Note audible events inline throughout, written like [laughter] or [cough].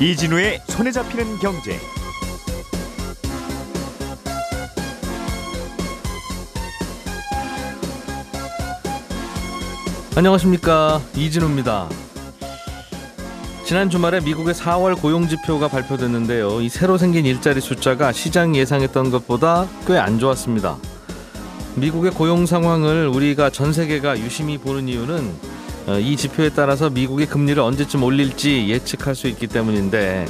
이진우의 손에 잡히는 경제. 안녕하십니까 이진우입니다. 지난 주말에 미국의 4월 고용 지표가 발표됐는데요. 이 새로 생긴 일자리 숫자가 시장 예상했던 것보다 꽤 안 좋았습니다. 미국의 고용 상황을 우리가 전 세계가 유심히 보는 이유는 어, 이 지표에 따라서 미국의 금리를 언제쯤 올릴지 예측할 수 있기 때문인데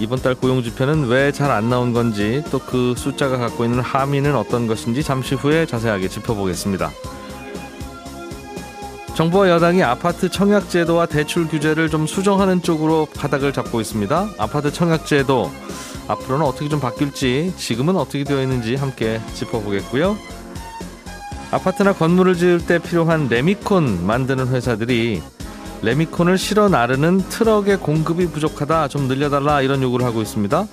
이번 달 고용 지표는 왜 잘 안 나온 건지 또 그 숫자가 갖고 있는 함의는 어떤 것인지 잠시 후에 자세하게 짚어보겠습니다. 정부와 여당이 아파트 청약 제도와 대출 규제를 좀 수정하는 쪽으로 가닥을 잡고 있습니다. 아파트 청약 제도 앞으로는 어떻게 좀 바뀔지 지금은 어떻게 되어 있는지 함께 짚어보겠고요. 아파트나 건물을 지을 때 필요한 레미콘 만드는 회사들이 레미콘을 실어 나르는 트럭의 공급이 부족하다 좀 늘려달라 이런 요구를 하고 있습니다.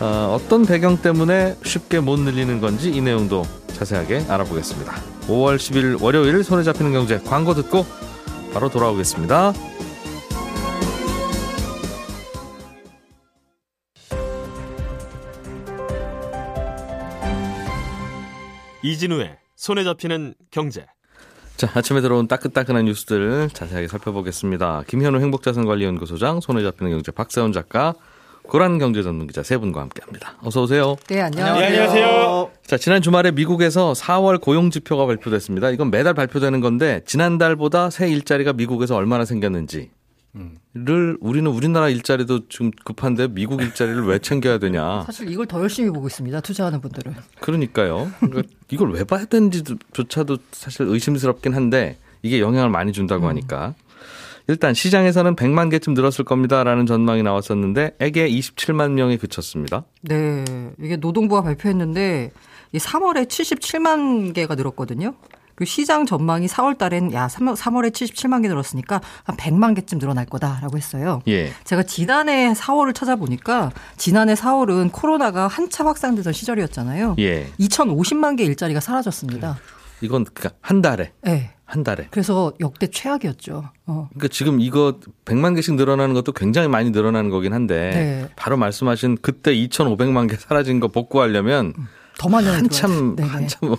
어, 어떤 배경 때문에 쉽게 못 늘리는 건지 이 내용도 자세하게 알아보겠습니다. 5월 10일 월요일 손에 잡히는 경제 광고 듣고 바로 돌아오겠습니다. 이진우의 손에 잡히는 경제. 자, 아침에 들어온 따끈따끈한 뉴스들 자세하게 살펴보겠습니다. 김현우 행복자산관리연구소장, 손에 잡히는 경제 박세훈 작가, 고란 경제 전문 기자 세 분과 함께 합니다. 어서 오세요. 네, 안녕하세요. 네, 안녕하세요. 자, 지난 주말에 미국에서 4월 고용 지표가 발표됐습니다. 이건 매달 발표되는 건데 지난달보다 새 일자리가 미국에서 얼마나 생겼는지. 를 우리는 우리나라 일자리도 지금 급한데 미국 일자리를 왜 챙겨야 되냐. [laughs] 사실 이걸 더 열심히 보고 있습니다. 투자하는 분들은. 그러니까요. 그러니까 이걸 왜 봐야 되는지조차도 사실 의심스럽긴 한데 이게 영향을 많이 준다고 하니까. 일단 시장에서는 100만 개쯤 늘었을 겁니다라는 전망이 나왔었는데 애게 27만 명에 그쳤습니다. 네. 이게 노동부가 발표했는데 이 3월에 77만 개가 늘었거든요. 그 시장 전망이 4월 달엔 야, 3, 3월에 77만 개 늘었으니까 한 100만 개쯤 늘어날 거다라고 했어요. 예. 제가 지난해 4월을 찾아보니까 지난해 4월은 코로나가 한참 확산되던 시절이었잖아요. 예. 2,050만 개 일자리가 사라졌습니다. 이건 그러니까 한 달에 네. 한 달에. 그래서 역대 최악이었죠. 어. 그러니까 지금 이거 100만 개씩 늘어나는 것도 굉장히 많이 늘어나는 거긴 한데 네. 바로 말씀하신 그때 2,500만 개 사라진 거 복구하려면 더 많이 한참 네네. 한참 뭐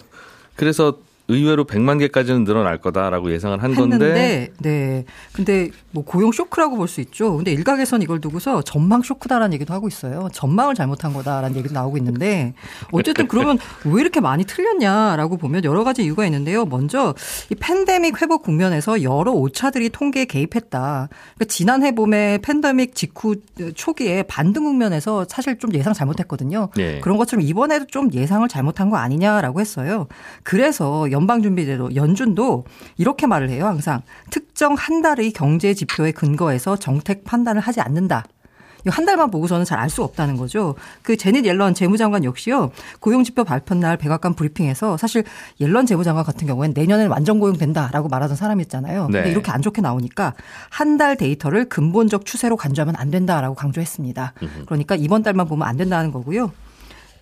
그래서 의외로 100만 개까지는 늘어날 거다라고 예상을 한 건데 했는데 네. 근데 뭐 고용 쇼크라고 볼 수 있죠. 근데 일각에선 이걸 두고서 전망 쇼크다라는 얘기도 하고 있어요. 전망을 잘못한 거다라는 얘기도 나오고 있는데 어쨌든 그러면 왜 이렇게 많이 틀렸냐라고 보면 여러 가지 이유가 있는데요. 먼저 이 팬데믹 회복 국면에서 여러 오차들이 통계에 개입했다. 그러니까 지난해 봄에 팬데믹 직후 초기에 반등 국면에서 사실 좀 예상 잘못했거든요. 네. 그런 것처럼 이번에도 좀 예상을 잘못한 거 아니냐라고 했어요. 그래서 연방준비제도 연준도 이렇게 말을 해요. 항상 특정 한 달의 경제 지표에 근거해서 정책 판단을 하지 않는다. 한 달만 보고서는 잘 알 수가 없다는 거죠. 그 제닛 옐런 재무장관 역시요. 고용지표 발표 날 백악관 브리핑에서 사실 옐런 재무장관 같은 경우에는 내년에는 완전 고용된다라고 말하던 사람이었잖아요. 근데 네. 이렇게 안 좋게 나오니까 한 달 데이터를 근본적 추세로 간주하면 안 된다라고 강조했습니다. 그러니까 이번 달만 보면 안 된다는 거고요.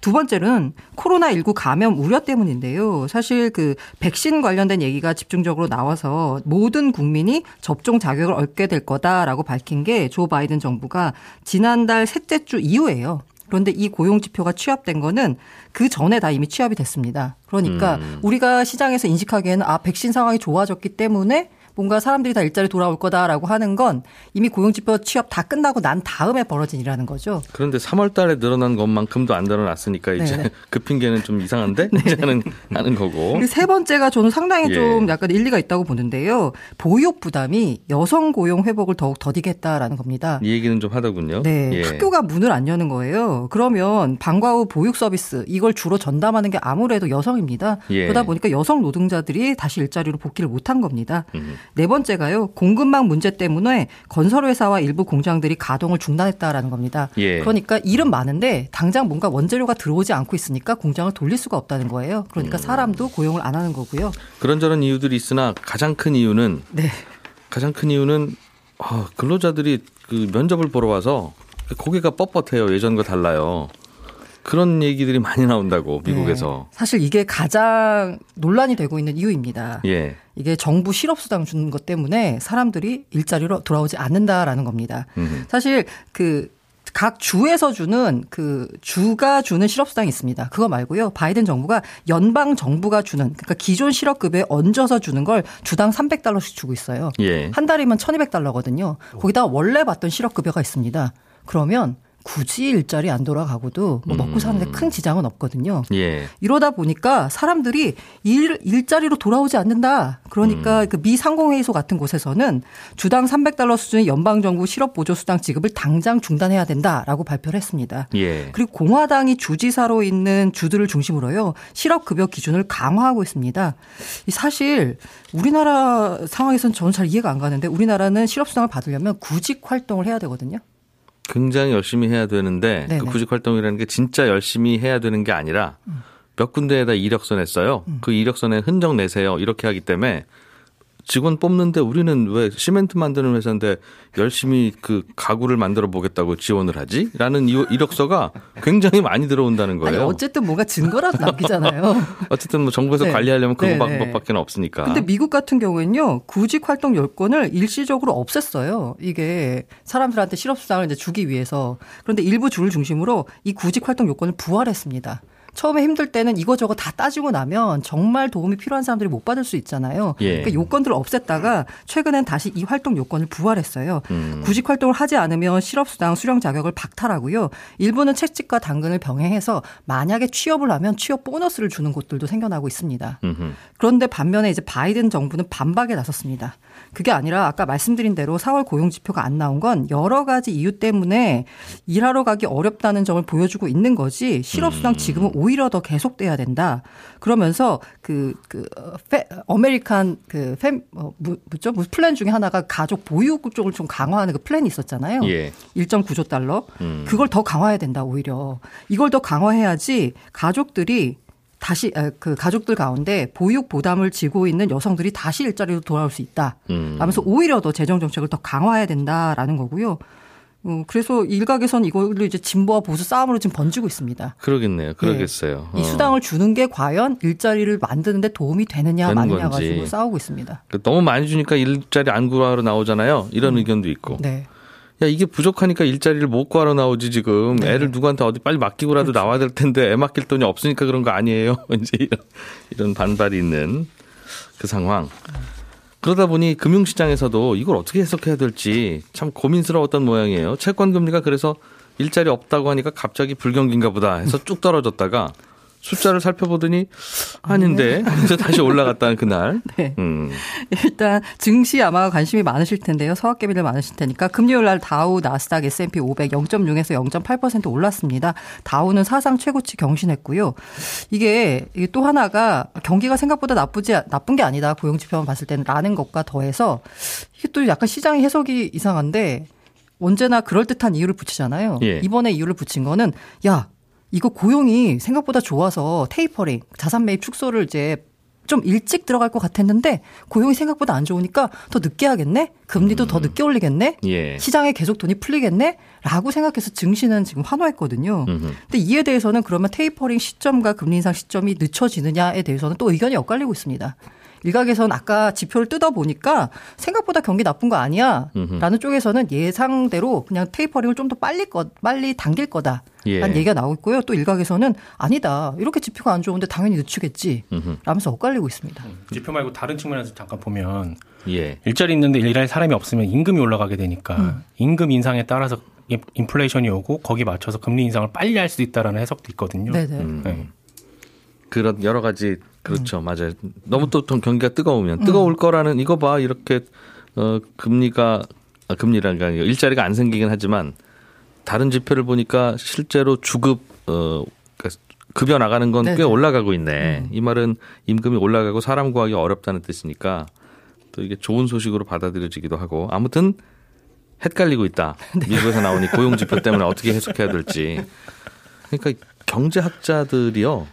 두 번째는 코로나19 감염 우려 때문인데요. 사실 그 백신 관련된 얘기가 집중적으로 나와서 모든 국민이 접종 자격을 얻게 될 거다라고 밝힌 게 조 바이든 정부가 지난달 셋째 주 이후예요. 그런데 이 고용 지표가 취합된 거는 그 전에 다 이미 취합이 됐습니다. 그러니까 우리가 시장에서 인식하기에는 아 백신 상황이 좋아졌기 때문에 뭔가 사람들이 다 일자리 돌아올 거다라고 하는 건 이미 고용지표 취업 다 끝나고 난 다음에 벌어진 일이라는 거죠. 그런데 3월 달에 늘어난 것만큼도 안 늘어났으니까 이제 네네. [laughs] 그 핑계는 좀 이상한데 하는 하는 거고. 세 번째가 저는 상당히 예. 좀 약간 일리가 있다고 보는데요. 보육 부담이 여성 고용 회복을 더욱 더디게 했다라는 겁니다. 이 얘기는 좀 하더군요. 네, 예. 학교가 문을 안 여는 거예요. 그러면 방과 후 보육 서비스 이걸 주로 전담하는 게 아무래도 여성입니다. 예. 그러다 보니까 여성 노동자들이 다시 일자리로 복귀를 못한 겁니다. 음. 네 번째가요, 공급망 문제 때문에 건설회사와 일부 공장들이 가동을 중단했다라는 겁니다. 예. 그러니까 일은 많은데 당장 뭔가 원재료가 들어오지 않고 있으니까 공장을 돌릴 수가 없다는 거예요. 그러니까 음. 사람도 고용을 안 하는 거고요. 그런저런 이유들이 있으나 가장 큰 이유는 네. 가장 큰 이유는 아, 근로자들이 그 면접을 보러 와서 고개가 뻣뻣해요. 예전과 달라요. 그런 얘기들이 많이 나온다고 미국에서. 네. 사실 이게 가장 논란이 되고 있는 이유입니다. 예. 이게 정부 실업수당 주는 것 때문에 사람들이 일자리로 돌아오지 않는다라는 겁니다. 음. 사실 그각 주에서 주는 그 주가 주는 실업수당이 있습니다. 그거 말고요. 바이든 정부가 연방 정부가 주는 그러니까 기존 실업급여에 얹어서 주는 걸 주당 300달러씩 주고 있어요. 예. 한 달이면 1,200달러거든요. 거기다가 원래 받던 실업급여가 있습니다. 그러면 굳이 일자리 안 돌아가고도 뭐 먹고 사는데 큰 지장은 없거든요. 예. 이러다 보니까 사람들이 일, 일자리로 돌아오지 않는다. 그러니까 그미 상공회의소 같은 곳에서는 주당 300달러 수준의 연방정부 실업보조수당 지급을 당장 중단해야 된다라고 발표를 했습니다. 예. 그리고 공화당이 주지사로 있는 주들을 중심으로요 실업급여 기준을 강화하고 있습니다. 이 사실 우리나라 상황에서는 저는 잘 이해가 안 가는데 우리나라는 실업수당을 받으려면 구직 활동을 해야 되거든요. 굉장히 열심히 해야 되는데 네네. 그 구직 활동이라는 게 진짜 열심히 해야 되는 게 아니라 몇 군데에다 이력서 냈어요. 그 이력서에 흔적 내세요. 이렇게 하기 때문에 직원 뽑는데 우리는 왜 시멘트 만드는 회사인데 열심히 그 가구를 만들어 보겠다고 지원을 하지? 라는 이- 이력서가 굉장히 많이 들어온다는 아니 거예요. 어쨌든 뭔가 증거라도 남기잖아요. [laughs] 어쨌든 뭐 정부에서 네. 관리하려면 그 네, 네. 방법밖에 없으니까. 근데 미국 같은 경우에는요 구직 활동 요건을 일시적으로 없앴어요. 이게 사람들한테 실업수당을 이제 주기 위해서 그런데 일부 주를 중심으로 이 구직 활동 요건을 부활했습니다. 처음에 힘들 때는 이거저거 다 따지고 나면 정말 도움이 필요한 사람들이 못 받을 수 있잖아요. 예. 그러니까 요건들을 없앴다가 최근엔 다시 이 활동 요건을 부활했어요. 음. 구직 활동을 하지 않으면 실업수당 수령 자격을 박탈하고요. 일부는 채찍과 당근을 병행해서 만약에 취업을 하면 취업 보너스를 주는 곳들도 생겨나고 있습니다. 음흠. 그런데 반면에 이제 바이든 정부는 반박에 나섰습니다. 그게 아니라 아까 말씀드린 대로 4월 고용 지표가 안 나온 건 여러 가지 이유 때문에 일하러 가기 어렵다는 점을 보여주고 있는 거지 실업수당 지급은 오히려 더 계속돼야 된다. 그러면서 그, 그, 어, 페, American 그, fam, 어, 뭐, 뭐죠? 무슨 플랜 중에 하나가 가족 보육 쪽을 좀 강화하는 그 플랜이 있었잖아요. 예. 1.9조 달러. 음. 그걸 더 강화해야 된다, 오히려. 이걸 더 강화해야지 가족들이 다시 에, 그 가족들 가운데 보육 부담을 지고 있는 여성들이 다시 일자리로 돌아올 수 있다. 음. 라면서 오히려 더 재정 정책을 더 강화해야 된다라는 거고요. 어, 그래서 일각에선 이걸로 이제 진보와 보수 싸움으로 지금 번지고 있습니다. 그러겠네요. 그러겠어요. 이 어. 수당을 주는 게 과연 일자리를 만드는데 도움이 되느냐 마느냐. 가지고 싸우고 있습니다. 그 너무 많이 주니까 일자리 안 구하러 나오잖아요. 이런 의견도 있고. 네. 야 이게 부족하니까 일자리를 못 구하러 나오지 지금. 네. 애를 누구한테 어디 빨리 맡기고라도 나와야 될 텐데 애 맡길 돈이 없으니까 그런 거 아니에요. [laughs] 이제 이런, 이런 반발이 있는 그 상황. 그러다 보니 금융시장에서도 이걸 어떻게 해석해야 될지 참 고민스러웠던 모양이에요. 채권 금리가 그래서 일자리 없다고 하니까 갑자기 불경기인가 보다 해서 쭉 떨어졌다가 숫자를 살펴보더니 아닌데 그래서 다시 올라갔다는 그날 [laughs] 네. 음. 일단 증시 아마 관심이 많으실 텐데요. 서학개비들 많으실 테니까 금요일 날 다우 나스닥 S&P 500 0.6에서 0.8% 올랐습니다. 다우는 사상 최고치 경신했고요. 이게 이게 또 하나가 경기가 생각보다 나쁘지 나쁜 게 아니다. 고용 지표만 봤을 때는 라는 것과 더해서 이게 또 약간 시장의 해석이 이상한데 언제나 그럴 듯한 이유를 붙이잖아요. 예. 이번에 이유를 붙인 거는 야 이거 고용이 생각보다 좋아서 테이퍼링 자산 매입 축소를 이제 좀 일찍 들어갈 것 같았는데 고용이 생각보다 안 좋으니까 더 늦게 하겠네? 금리도 더 늦게 올리겠네? 예. 시장에 계속 돈이 풀리겠네? 라고 생각해서 증시는 지금 환호했거든요. 음흠. 근데 이에 대해서는 그러면 테이퍼링 시점과 금리 인상 시점이 늦춰지느냐에 대해서는 또 의견이 엇갈리고 있습니다. 일각에서는 아까 지표를 뜯어 보니까 생각보다 경기 나쁜 거 아니야. 음흠. 라는 쪽에서는 예상대로 그냥 테이퍼링을 좀 더 빨리 거, 빨리 당길 거다. 예. 라는 얘기가 나오고 있고요. 또 일각에서는 아니다. 이렇게 지표가 안 좋은데 당연히 늦추겠지. 라면서 엇갈리고 있습니다. 지표 말고 다른 측면에서 잠깐 보면 예. 일자리 있는데 일할 사람이 없으면 임금이 올라가게 되니까 음. 임금 인상에 따라서 인- 인플레이션이 오고 거기 맞춰서 금리 인상을 빨리 할 수 있다라는 해석도 있거든요. 네네. 음. 네. 그런 여러 가지 그렇죠 음. 맞아요 너무 또좀 경기가 뜨거우면 뜨거울 거라는 이거 봐 이렇게 어 금리가 아, 금리라는 게 아니라 일자리가 안 생기긴 하지만 다른 지표를 보니까 실제로 주급 어 그러니까 급여 나가는 건 꽤. 음. 올라가고 있네 이 말은 임금이 올라가고 사람 구하기 어렵다는 뜻이니까 또 이게 좋은 소식으로 받아들여지기도 하고 아무튼 헷갈리고 있다 [laughs] 네. 미국에서 나오니 고용 지표 때문에 어떻게 해석해야 될지 그러니까 경제학자들이요.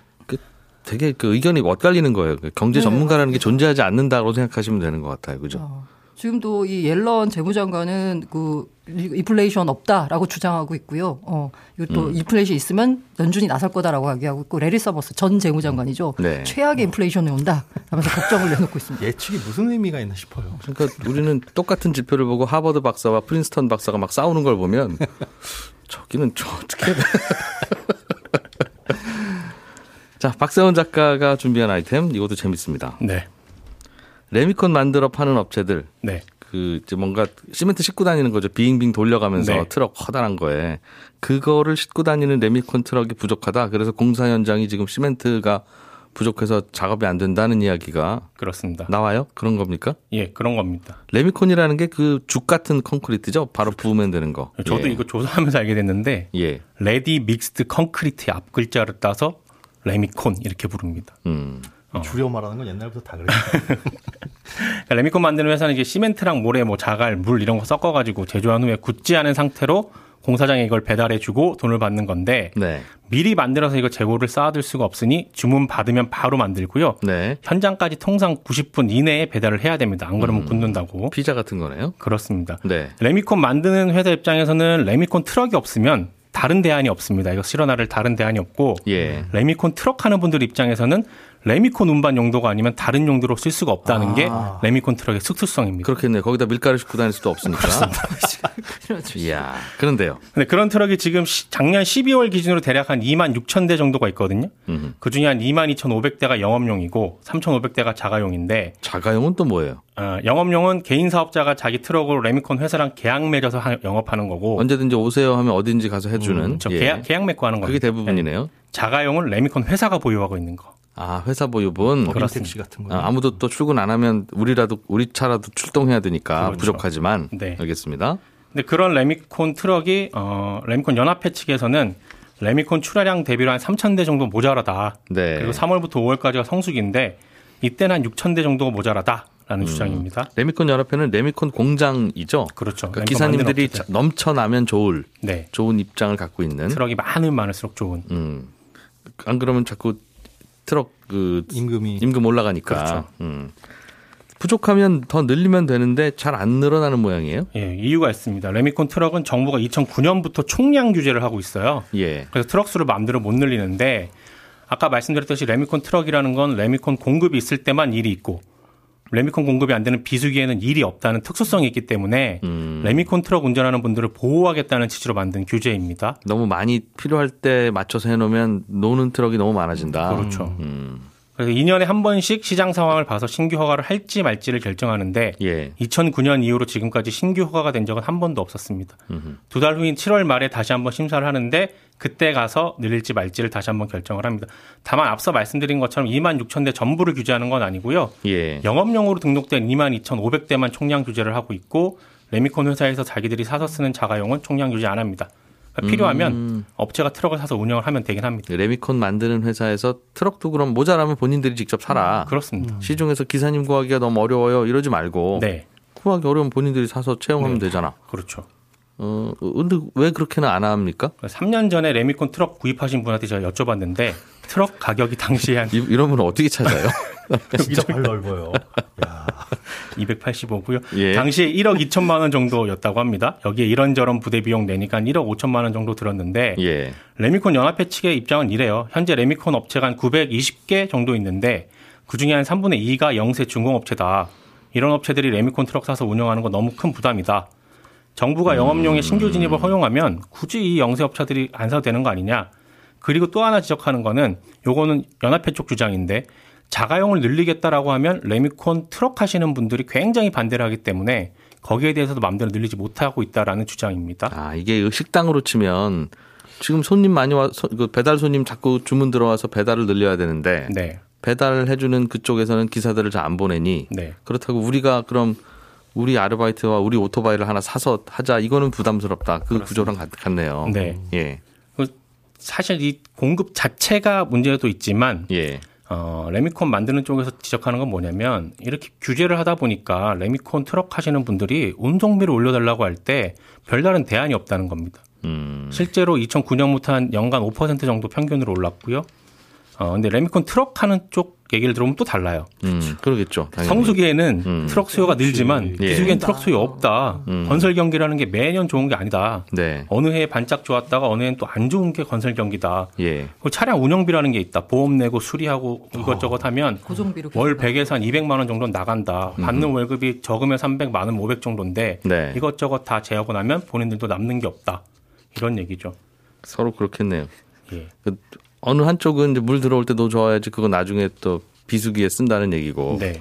그 되게 그 의견이 엇갈리는 거예요. 그 경제 네, 전문가라는 게 존재하지 않는다고 생각하시면 되는 것 같아요. 그죠? 어, 지금도 이 옐런 재무장관은 그 인플레이션 없다라고 주장하고 있고요. 어, 이것도 음. 인플레이션 있으면 연준이 나설 거다라고 얘기하고 있고 래리 서머스 전 재무장관이죠. 네. 최악의 인플레이션이 온다. 하면서 걱정을 내놓고 있습니다. 예측이 무슨 의미가 있나 싶어요. 그러니까 우리는 똑같은 지표를 보고 하버드 박사와 프린스턴 박사가 막 싸우는 걸 보면 [laughs] 저기는 저 어떻게 해야 돼? [laughs] 자, 박세원 작가가 준비한 아이템 이것도 재밌습니다. 네. 레미콘 만들어 파는 업체들 네. 그 이제 뭔가 시멘트 싣고 다니는 거죠. 빙빙 돌려가면서 네. 트럭 커다란 거에 그거를 싣고 다니는 레미콘 트럭이 부족하다. 그래서 공사 현장이 지금 시멘트가 부족해서 작업이 안 된다는 이야기가 그렇습니다. 나와요? 그런 겁니까? 예, 그런 겁니다. 레미콘이라는 게 그 죽 같은 콘크리트죠. 바로 부으면 되는 거. 저도 예. 이거 조사하면서 알게 됐는데 예. ready mixed 콘크리트의 앞 글자를 따서 레미콘 이렇게 부릅니다. 음. 어. 줄여 말하는 건 옛날부터 다 그랬어요. [laughs] 그러니까 레미콘 만드는 회사는 이제 시멘트랑 모래, 뭐 자갈, 물 이런 거 섞어가지고 제조한 후에 굳지 않은 상태로 공사장에 이걸 배달해주고 돈을 받는 건데 네. 미리 만들어서 이거 재고를 쌓아둘 수가 없으니 주문 받으면 바로 만들고요. 네. 현장까지 통상 90분 이내에 배달을 해야 됩니다. 안 음. 그러면 굳는다고. 피자 같은 거네요. 그렇습니다. 네. 레미콘 만드는 회사 입장에서는 레미콘 트럭이 없으면 다른 대안이 없습니다. 이거 실어나를 다른 대안이 없고 예. 레미콘 트럭 하는 분들 입장에서는 레미콘 운반 용도가 아니면 다른 용도로 쓸 수가 없다는 게 레미콘 트럭의 특수성입니다. 그렇겠네요. 거기다 밀가루 싣고 다닐 수도 없으니까. [laughs] 이야. 그런데요. 근데 그런 트럭이 지금 시- 작년 12월 기준으로 대략 한 2만 6천 대 정도가 있거든요. 음. 그 중에 한 2만 2,500대가 영업용이고 3,500대가 자가용인데 자가용은 또 뭐예요? 어, 영업용은 개인 사업자가 자기 트럭으로 레미콘 회사랑 계약 맺어서 하- 영업하는 거고 언제든지 오세요 하면 어딘지 가서 해주는. 저 예. 계약, 계약 맺고 하는 거예요. 그게 대부분이네요. 네. 자가용은 레미콘 회사가 보유하고 있는 거. 아 회사 보유분. 그렇습니다. 택시 같은 거. 아, 아무도 또 출근 안 하면 우리라도 우리 차라도 출동해야 되니까 그렇죠. 부족하지만 네. 알겠습니다. 근데 그런 레미콘 트럭이 어, 레미콘 연합회 측에서는 레미콘 출하량 대비로 한 3천 대 정도 모자라다. 네. 그리고 3월부터 5월까지가 성수기인데 이때는 한 6천 대 정도가 모자라다 라는 음. 주장입니다. 레미콘 연합회는 레미콘 공장이죠. 그렇죠. 그러니까 기사님들이. 넘쳐나면 좋을 네. 좋은 입장을 갖고 있는. 트럭이 많으면 많을수록 좋은. 음. 안 그러면 자꾸 트럭 그 임금이 임금 올라가니까. 그렇죠. 음. 부족하면 더 늘리면 되는데 잘 안 늘어나는 모양이에요. 예, 이유가 있습니다. 레미콘 트럭은 정부가 2009년부터 총량 규제를 하고 있어요. 예. 그래서 트럭 수를 마음대로 못 늘리는데 아까 말씀드렸듯이 레미콘 트럭이라는 건 레미콘 공급이 있을 때만 일이 있고 레미콘 공급이 안 되는 비수기에는 일이 없다는 특수성이 있기 때문에 음. 레미콘 트럭 운전하는 분들을 보호하겠다는 취지로 만든 규제입니다. 너무 많이 필요할 때 맞춰서 해놓으면 노는 트럭이 너무 많아진다. 그렇죠. 음. 그래서 2년에 한 번씩 시장 상황을 봐서 신규 허가를 할지 말지를 결정하는데 예. 2009년 이후로 지금까지 신규 허가가 된 적은 한 번도 없었습니다. 두 달 후인 7월 말에 다시 한번 심사를 하는데 그때 가서 늘릴지 말지를 다시 한번 결정을 합니다. 다만 앞서 말씀드린 것처럼 2만 6천 대 전부를 규제하는 건 아니고요. 예. 영업용으로 등록된 2만 2,500대만 총량 규제를 하고 있고 레미콘 회사에서 자기들이 사서 쓰는 자가용은 총량 규제 안 합니다. 그러니까 필요하면 음. 업체가 트럭을 사서 운영을 하면 되긴 합니다. 레미콘 만드는 회사에서 트럭도 그럼 모자라면 본인들이 직접 사라. 그렇습니다. 시중에서 기사님 구하기가 너무 어려워요. 이러지 말고 네, 구하기 어려우면 본인들이 사서 채용하면 네. 되잖아. 그렇죠. 어, 근데 왜 그렇게는 안 합니까? 3년 전에 레미콘 트럭 구입하신 분한테 제가 여쭤봤는데 트럭 가격이 당시에 한 [laughs] 이, 이런 분 어떻게 찾아요? [laughs] 진짜 발 넓어요. 야, 285고요. 예. 당시에 1억 2천만 원 정도였다고 합니다. 여기에 이런저런 부대 비용 내니까 한 1억 5천만 원 정도 들었는데 예. 레미콘 연합회 측의 입장은 이래요. 현재 레미콘 업체가 한 920개 정도 있는데 그중에 한 3분의 2가 영세 중소업체다. 이런 업체들이 레미콘 트럭 사서 운영하는 건 너무 큰 부담이다. 정부가 영업용의 신규 진입을 허용하면 굳이 이 영세 업체들이 안 사도 되는 거 아니냐. 그리고 또 하나 지적하는 거는 요거는 연합회 쪽 주장인데 자가용을 늘리겠다라고 하면 레미콘 트럭 하시는 분들이 굉장히 반대를 하기 때문에 거기에 대해서도 마음대로 늘리지 못하고 있다라는 주장입니다. 아, 이게 식당으로 치면 지금 손님 많이 와, 서- 그 배달 손님 자꾸 주문 들어와서 배달을 늘려야 되는데 네. 배달을 해주는 그쪽에서는 기사들을 잘 안 보내니 네. 그렇다고 우리가 그럼 우리 아르바이트와 우리 오토바이를 하나 사서 하자 이거는 부담스럽다. 그 구조랑 같, 같네요. 네. 예. 사실 이 공급 자체가 문제도 있지만 예. 어, 레미콘 만드는 쪽에서 지적하는 건 뭐냐면 이렇게 규제를 하다 보니까 레미콘 트럭 하시는 분들이 운송비를 올려달라고 할 때 별다른 대안이 없다는 겁니다. 음. 실제로 2009년부터 한 연간 5% 정도 평균으로 올랐고요. 어, 근데 레미콘 트럭 하는 쪽 얘기를 들어보면 또 달라요. 음. 그러겠죠. 당연히. 성수기에는 음. 트럭 수요가 늘지만 예. 비수기엔 트럭 수요 없다. 음. 건설 경기라는 게 매년 좋은 게 아니다. 네. 어느 해에 반짝 좋았다가 어느 해엔 또 안 좋은 게 건설 경기다. 예. 그 차량 운영비라는 게 있다. 보험 내고 수리하고 이것저것 하면 고정비로 월 계속 100에서 한 200만 원 정도 나간다. 받는 월급이 적으면 300, 많으면 500 정도인데 네. 이것저것 다 제하고 나면 본인들도 남는 게 없다. 이런 얘기죠. 서로 그렇겠네요. 예. 그 어느 한쪽은 이제 물 들어올 때 너 좋아야지 그거 나중에 또 비수기에 쓴다는 얘기고 네,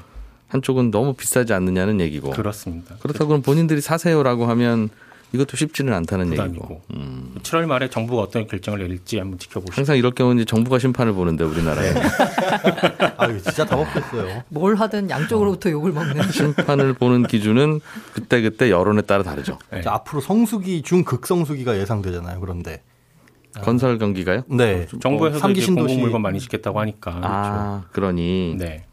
한쪽은 너무 비싸지 않느냐는 얘기고 그렇습니다. 그렇다고 그럼 본인들이 사세요라고 하면 이것도 쉽지는 않다는 얘기고 부담이고 7월 말에 정부가 어떤 결정을 내릴지 한번 지켜보시죠. 항상 이럴 경우는 이제 정부가 심판을 보는데 우리나라에 [laughs] 아, 이거 진짜 답 없겠어요. 뭘 하든 양쪽으로부터 욕을 먹는. [laughs] 심판을 보는 기준은 그때 그때 여론에 따라 다르죠. 네. 자, 앞으로 성수기 중 극성수기가 예상되잖아요. 그런데 건설 경기가요? 네, 정부에서도 삼기 이제 신도시 공공물건 많이 짓겠다고 하니까 아 그러니 그렇죠. 네.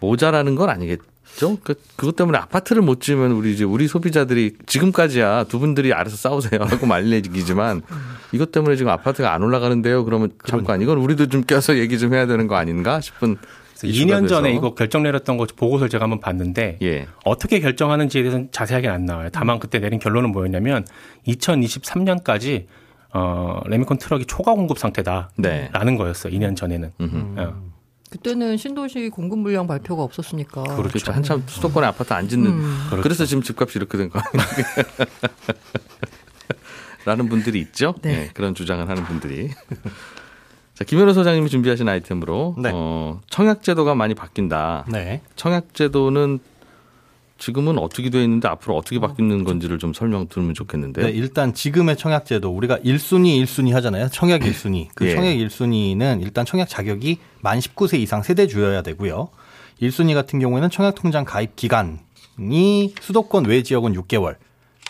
모자라는 건 아니겠죠? 그, 그것 때문에 아파트를 못 지으면 우리 이제 우리 소비자들이 지금까지야 두 분들이 알아서 싸우세요 [laughs] 하고 말리기지만 이것 때문에 지금 아파트가 안 올라가는데요. 그러면 잠깐 이건 우리도 좀 껴서 얘기 좀 해야 되는 거 아닌가 싶은 2년 전에. 이거 결정 내렸던 거 보고서를 제가 한번 봤는데 예. 어떻게 결정하는지에 대해서는 자세하게 안 나와요. 다만 그때 내린 결론은 뭐였냐면 2023년까지 어, 레미콘 트럭이 초과 공급 상태다라는 네. 거였어요. 2년 전에는. 어. 그때는 신도시 공급 물량 발표가 없었으니까. 그렇죠. 한참 수도권에 아파트 안 짓는 음. 그렇죠. 그래서 지금 집값이 이렇게 된 거. [laughs] 라는 분들이 있죠. 네. 네, 그런 주장을 하는 분들이. 자, 김현우 소장님이 준비하신 아이템으로 네. 어, 청약제도가 많이 바뀐다. 네. 청약제도는 지금은 어떻게 되어 있는데 앞으로 어떻게 바뀌는 건지를 좀 설명 들으면 좋겠는데요. 네, 일단 지금의 청약제도 우리가 1순위 1순위 하잖아요. 청약 [clears throat] 1순위. 그 예. 청약 1순위는 일단 청약 자격이 만 19세 이상 세대주여야 되고요. 1순위 같은 경우에는 청약통장 가입 기간이 수도권 외 지역은 6개월,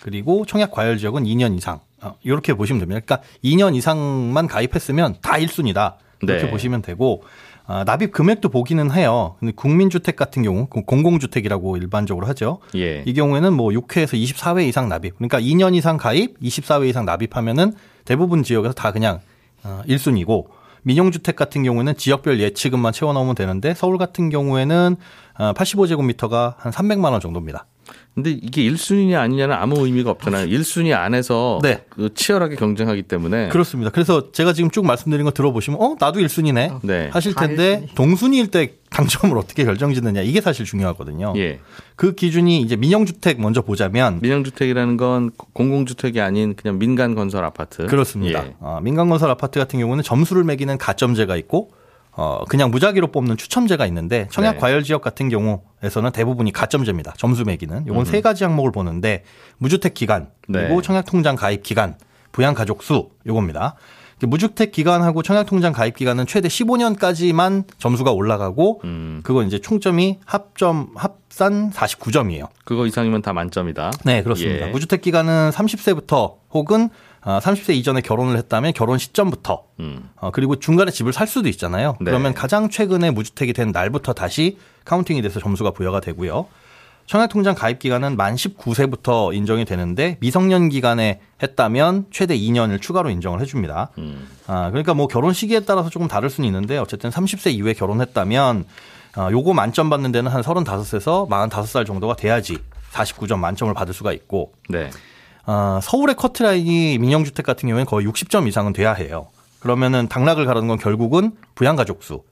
그리고 청약 과열 지역은 2년 이상. 어, 이렇게 보시면 됩니다. 그러니까 2년 이상만 가입했으면 다 1순위다. 이렇게 네. 보시면 되고 아, 납입 금액도 보기는 해요. 근데 국민주택 같은 경우 공- 공공주택이라고 일반적으로 하죠. 예. 이 경우에는 뭐 6회에서 24회 이상 납입. 그러니까 2년 이상 가입, 24회 이상 납입하면은 대부분 지역에서 다 그냥 어, 1순위고 민영주택 같은 경우에는 지역별 예치금만 채워 넣으면 되는데 서울 같은 경우에는 어, 85제곱미터가 한 300만 원 정도입니다. 근데 이게 1순위냐 아니냐는 아무 의미가 없잖아요. 1순위 안에서 네. 그 치열하게 경쟁하기 때문에 그렇습니다. 그래서 제가 지금 쭉 말씀드린 거 들어보시면 어 나도 1순위네 네. 하실 다 텐데 일순위. 동순위일 때 당첨을 어떻게 결정짓느냐 이게 사실 중요하거든요. 예. 그 기준이 이제 민영주택 먼저 보자면 민영주택이라는 건 공공주택이 아닌 그냥 민간 건설 아파트. 그렇습니다. 예. 어, 민간 건설 아파트 같은 경우는 점수를 매기는 가점제가 있고 어, 그냥 무작위로 뽑는 추첨제가 있는데 청약 네. 과열 지역 같은 경우에서는 대부분이 가점제입니다. 점수 매기는 요건 세 가지 항목을 보는데 무주택 기간 그리고 네. 청약 통장 가입 기간, 부양 가족 수 요겁니다. 그 무주택 기간하고 청약 통장 가입 기간은 최대 15년까지만 점수가 올라가고 음. 그건 이제 총점이 합점 합산 49점이에요. 그거 이상이면 다 만점이다. 네, 그렇습니다. 예. 무주택 기간은 30세부터 혹은 어, 30세 이전에 결혼을 했다면 결혼 시점부터 음. 어, 그리고 중간에 집을 살 수도 있잖아요. 네. 그러면 가장 최근에 무주택이 된 날부터 다시 counting이 돼서 점수가 부여가 되고요. 청약통장 가입 기간은 만 19세부터 인정이 되는데 미성년 기간에 했다면 최대 2년을 추가로 인정을 해줍니다. 음. 아, 그러니까 뭐 결혼 시기에 따라서 조금 다를 수는 있는데 어쨌든 30세 이후에 결혼했다면 어, 요거 만점 받는 데는 한 35세에서 45살 정도가 돼야지 49점 만점을 받을 수가 있고 네. 어, 서울의 커트라인이 민영주택 같은 경우에는 거의 60점 이상은 돼야 해요. 그러면은 당락을 가르는 건 결국은 부양가족 수.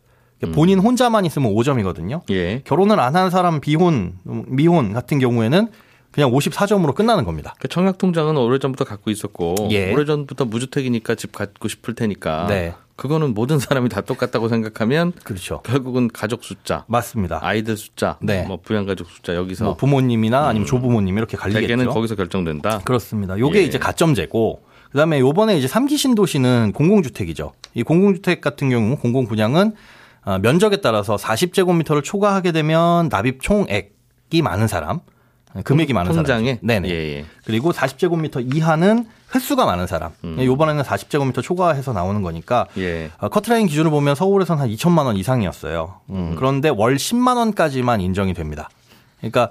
본인 혼자만 있으면 5점이거든요. 예. 결혼을 안 한 사람 비혼, 미혼 같은 경우에는 그냥 54점으로 끝나는 겁니다. 그 청약 통장은 오래전부터 갖고 있었고 예. 오래전부터 무주택이니까 집 갖고 싶을 테니까 네. 그거는 모든 사람이 다 똑같다고 생각하면 그렇죠. 결국은 가족 숫자, 맞습니다. 아이들 숫자, 네. 뭐 부양 가족 숫자 여기서 뭐 부모님이나 아니면 조부모님 이렇게 갈리겠죠. 대개는 거기서 결정된다. 그렇습니다. 요게 예. 이제 가점제고 그다음에 요번에 이제 3기 신도시는 공공주택이죠. 이 공공주택 같은 경우 공공 분양은 어, 면적에 따라서 40제곱미터를 초과하게 되면 납입 총액이 많은 사람, 금액이 많은 사람. 통장에 네네. 예, 예. 그리고 40제곱미터 이하는 횟수가 많은 사람. 음. 요번에는 40제곱미터 초과해서 나오는 거니까 예. 어, 커트라인 기준을 보면 서울에서는 한 2천만 원 이상이었어요. 음, 그런데 월 10만 원까지만 인정이 됩니다. 그러니까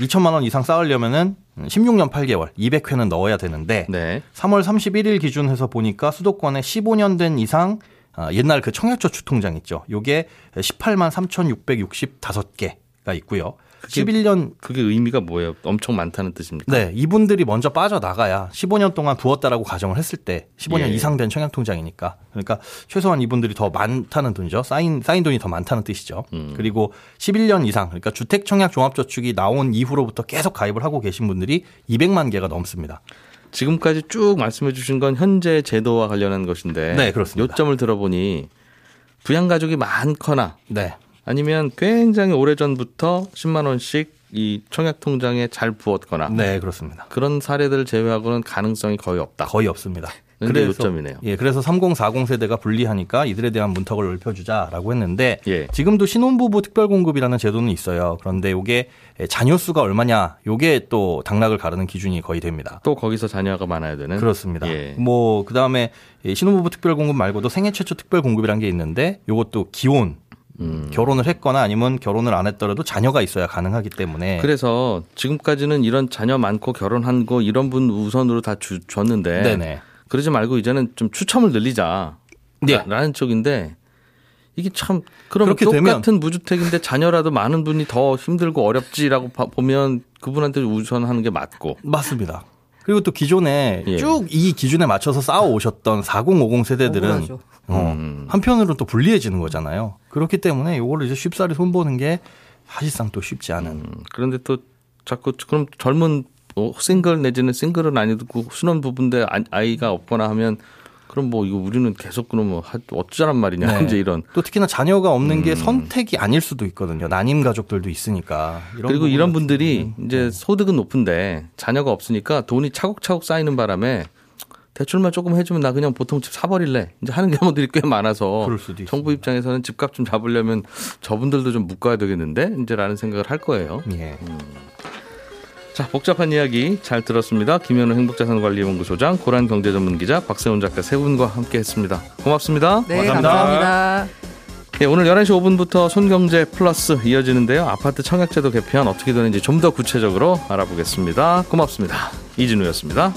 2천만 원 이상 쌓으려면은 16년 8개월, 200회는 넣어야 되는데 네. 3월 31일 기준 해서 보니까 수도권에 15년 된 이상 아, 옛날 그 청약저축 통장 있죠. 요게 18만 3,665개가 있고요. 11년 그게 의미가 뭐예요? 엄청 많다는 뜻입니까? 네, 이분들이 먼저 빠져나가야 15년 동안 부었다라고 가정을 했을 때 15년 예. 이상 된 청약통장이니까 그러니까 최소한 이분들이 더 많다는 돈이죠. 쌓인, 쌓인 돈이 더 많다는 뜻이죠. 음. 그리고 11년 이상 그러니까 주택 청약 종합저축이 나온 이후로부터 계속 가입을 하고 계신 분들이 200만 개가 넘습니다. 지금까지 쭉 말씀해 주신 건 현재 제도와 관련한 것인데 네, 그렇습니다. 요점을 들어보니 부양 가족이 많거나 네. 아니면 굉장히 오래전부터 10만 원씩 이 청약 통장에 잘 부었거나 네, 그렇습니다. 그런 사례들을 제외하고는 가능성이 거의 없다. 거의 없습니다. 그게 요점이네요. 예, 그래서 3040 세대가 불리하니까 이들에 대한 문턱을 넓혀주자라고 했는데 예. 지금도 신혼부부 특별공급이라는 제도는 있어요. 그런데 이게 자녀 수가 얼마냐, 요게 또 당락을 가르는 기준이 거의 됩니다. 또 거기서 자녀가 많아야 되는 그렇습니다. 예. 뭐 그 다음에 이 신혼부부 특별공급 말고도 생애 최초 특별공급이라는 게 있는데 요것도 기혼 음. 결혼을 했거나 아니면 결혼을 안 했더라도 자녀가 있어야 가능하기 때문에 그래서 지금까지는 이런 자녀 많고 결혼한 거 이런 분 우선으로 다 주, 줬는데 네네. 그러지 말고 이제는 좀 추첨을 늘리자. 네. 라는 쪽인데 이게 참 그럼 그렇게 똑같은 되면- 무주택인데 자녀라도 많은 분이 더 힘들고 어렵지라고 봐- 보면 그분한테 우선하는 게 맞고 맞습니다. 그리고 또 기존에 예. 쭉이 기준에 맞춰서 쌓아 오셨던 4050 세대들은. 어, 음. 한편으로 또 불리해지는 거잖아요. 그렇기 때문에 이거를 이제 쉽사리 손보는 게 사실상 또 쉽지 않은. 음, 그런데 또 자꾸 그럼 젊은 어, 싱글 내지는 싱글은 아니고 신혼 부부인데 아- 아이가 없거나 하면 그럼 뭐 이거 우리는 계속 그러면 하- 어쩌란 말이냐 네. 이제 이런 또 특히나 자녀가 없는 게 선택이 아닐 수도 있거든요. 난임 가족들도 있으니까. 그리고 이런 분들이 경우는 이제 소득은 높은데 자녀가 없으니까 돈이 차곡차곡 쌓이는 바람에 대출만 조금 해주면 나 그냥 보통 집 사버릴래. 이제 하는 경우들이 꽤 많아서 그럴 수도 정부. 입장에서는 집값 좀 잡으려면 저분들도 좀 묶어야 되겠는데 이제라는 생각을 할 거예요. 예. 자 복잡한 이야기 잘 들었습니다. 김현우 행복자산관리연구소장 고란 경제전문기자 박세훈 작가 세 분과 함께했습니다. 고맙습니다. 네, 감사합니다. 감사합니다. 예, 오늘 11시 5분부터 손경제 플러스 이어지는데요. 아파트 청약제도 개편 어떻게 되는지 좀 더 구체적으로 알아보겠습니다. 고맙습니다. 이진우였습니다.